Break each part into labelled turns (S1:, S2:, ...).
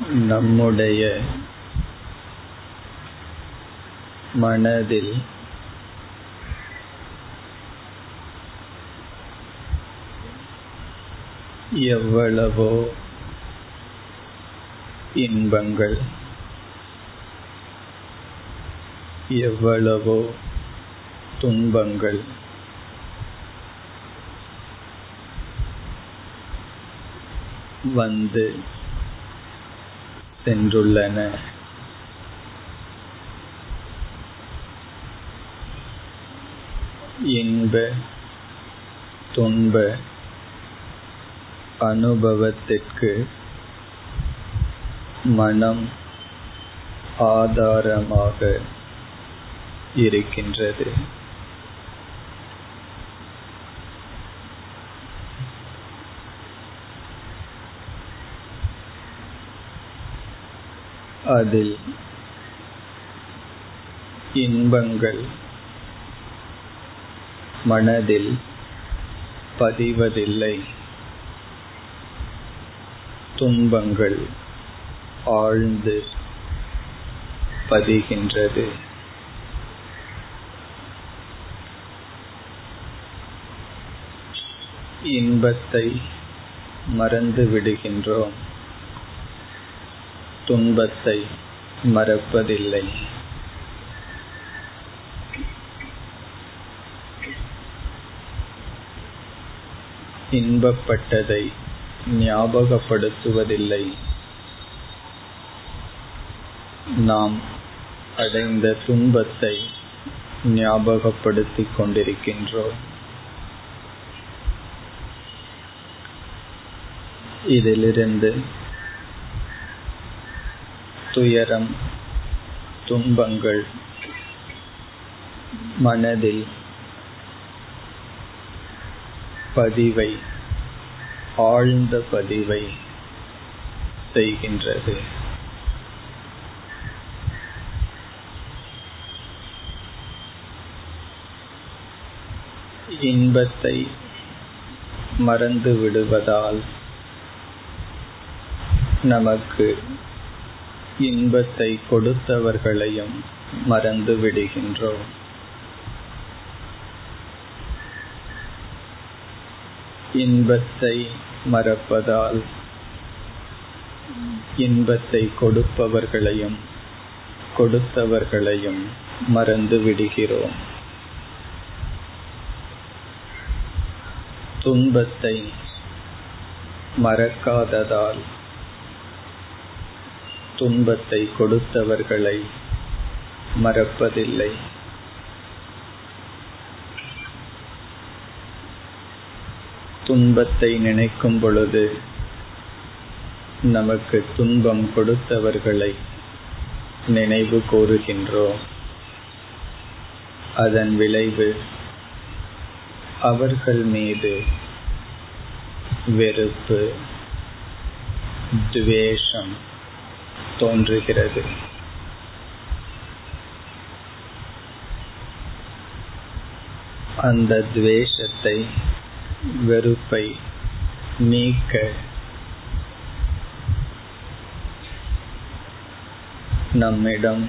S1: நம்முடைய மனதில் எவ்வளவோ இன்பங்கள் எவ்வளவோ துன்பங்கள் வந்து சென்றுள்ளன. இன்ப துன்ப அனுபவத்திற்கு மனம் ஆதாரமாக இருக்கின்றது. அதில் இன்பங்கள் மனதில் பதிவதில்லை. துன்பங்கள் ஆழ்ந்து பதிகின்றது. இன்பத்தை மறந்து விடுகின்றோம். துன்பத்தை மறப்பதில்லை. இன்பப்பட்டதை ஞாபகப்படுத்துவதில்லை. நாம் அடைந்த துன்பத்தை ஞாபகப்படுத்திக் கொண்டிருக்கின்றோம். இதிலிருந்து துயரம் துன்பங்கள் மனதில் பதிவை ஆழ்ந்த பதிவை செய்கின்றது. இன்பத்தை மறந்து விடுவதால் நமக்கு இன்பத்தை கொடுத்தவர்களையும் மறந்து விடுகின்றோம். இன்பத்தை மறப்பதால் இன்பத்தை கொடுப்பவர்களையும் கொடுத்தவர்களையும் மறந்து விடுகிறோம். துன்பத்தை மறக்காததால் துன்பத்தை கொடுத்தவர்களை மறப்பதில்லை. துன்பத்தை நினைக்கும் பொழுது நமக்கு துன்பம் கொடுத்தவர்களை நினைவு கூறுகின்றோம். அதன் விளைவு அவர்கள் மீது வெறுப்பு துவேஷம் தோன்றுகிறது. அந்த துவேஷத்தை வெறுப்பை நீக்க நம்மிடம்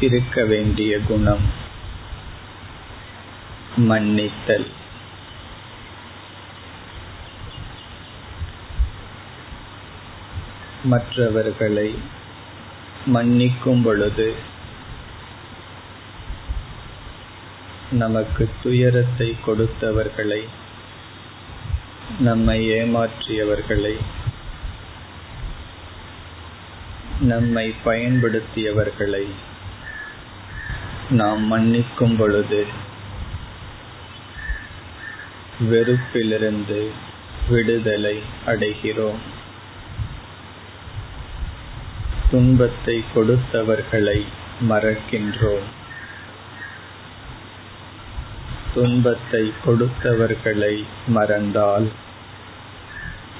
S1: இருக்க வேண்டிய குணம் மன்னித்தல். மற்றவர்களை மன்னிக்கும் பொழுது நமக்கு துயரத்தை கொடுத்தவர்களை நம்மை ஏமாற்றியவர்களை நம்மை பயன்படுத்தியவர்களை நாம் மன்னிக்கும் பொழுது வெறுப்பிலிருந்து விடுதலை அடைகிறோம். துன்பத்தை கொடுத்தவர்களை மறக்கின்றோம். துன்பத்தை கொடுத்தவர்களை மறந்தால்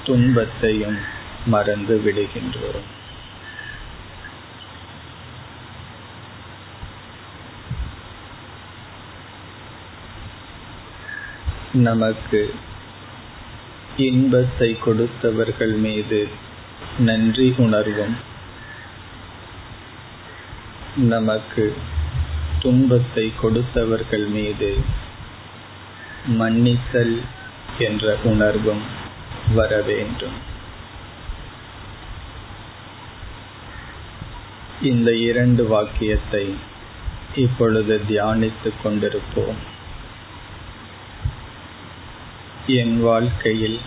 S1: துன்பத்தையும் மறந்து விடுகின்றோம். நமக்கு இன்பத்தை கொடுத்தவர்கள் மீது நன்றி உணர்வும். நமக்கு துன்பத்தை கொடுத்தவர்கள் மீது மன்னித்தல் என்ற உணர்வும் வர வேண்டும். இந்த இரண்டு வாக்கியத்தை இப்பொழுது தியானித்துக் கொண்டிருப்போம். என் வாழ்க்கையில்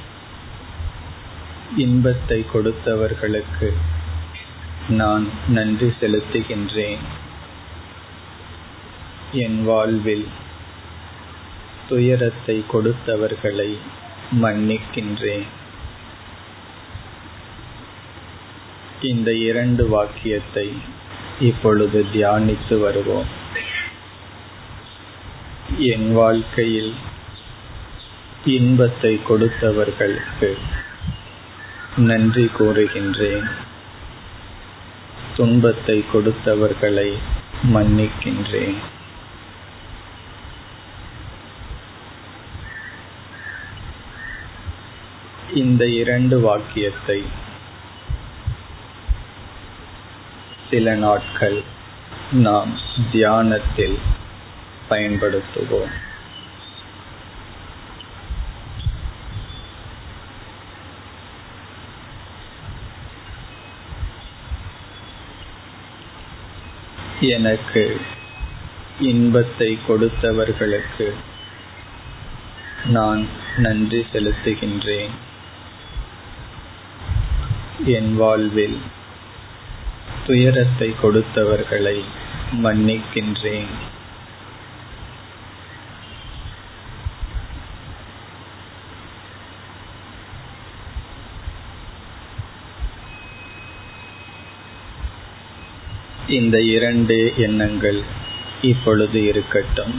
S1: இன்பத்தை கொடுத்தவர்களுக்கு நான் நன்றி செலுத்துகின்றேன். என் வாழ்வில் துயரத்தை கொடுத்தவர்களை மன்னிக்கின்றேன். இந்த இரண்டு வாக்கியத்தை இப்பொழுது தியானித்து வருவோம். என் வாழ்க்கையில் இன்பத்தை கொடுத்தவர்களுக்கு நன்றி கூறுகின்றேன். துன்பத்தை கொடுத்தவர்களை மன்னிக்கின்றேன். இந்த இரண்டு வாக்கியத்தை சில நாட்கள் நாம் தியானத்தில் பயன்படுத்துவோம். எனக்கு இன்பத்தை கொடுத்தவர்களுக்கு நான் நன்றி செலுத்துகின்றேன். என் வாழ்வில் துயரத்தை கொடுத்தவர்களை மன்னிக்கின்றேன். இந்த இரண்டு எண்ணங்கள் இப்பொழுது இருக்கட்டும்.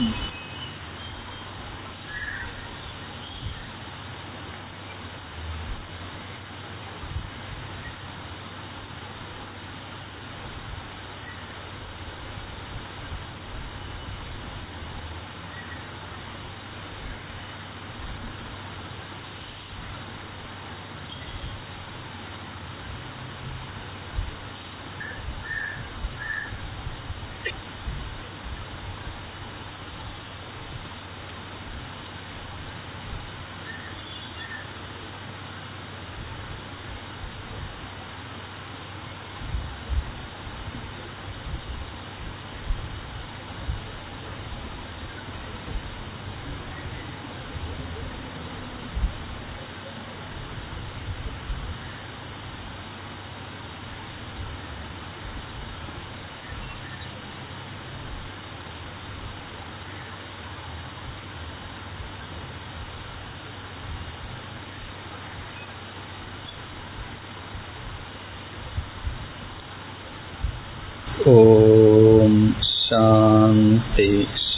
S1: ஓம் சாந்தி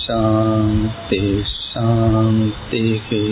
S1: சாந்தி சாந்திகி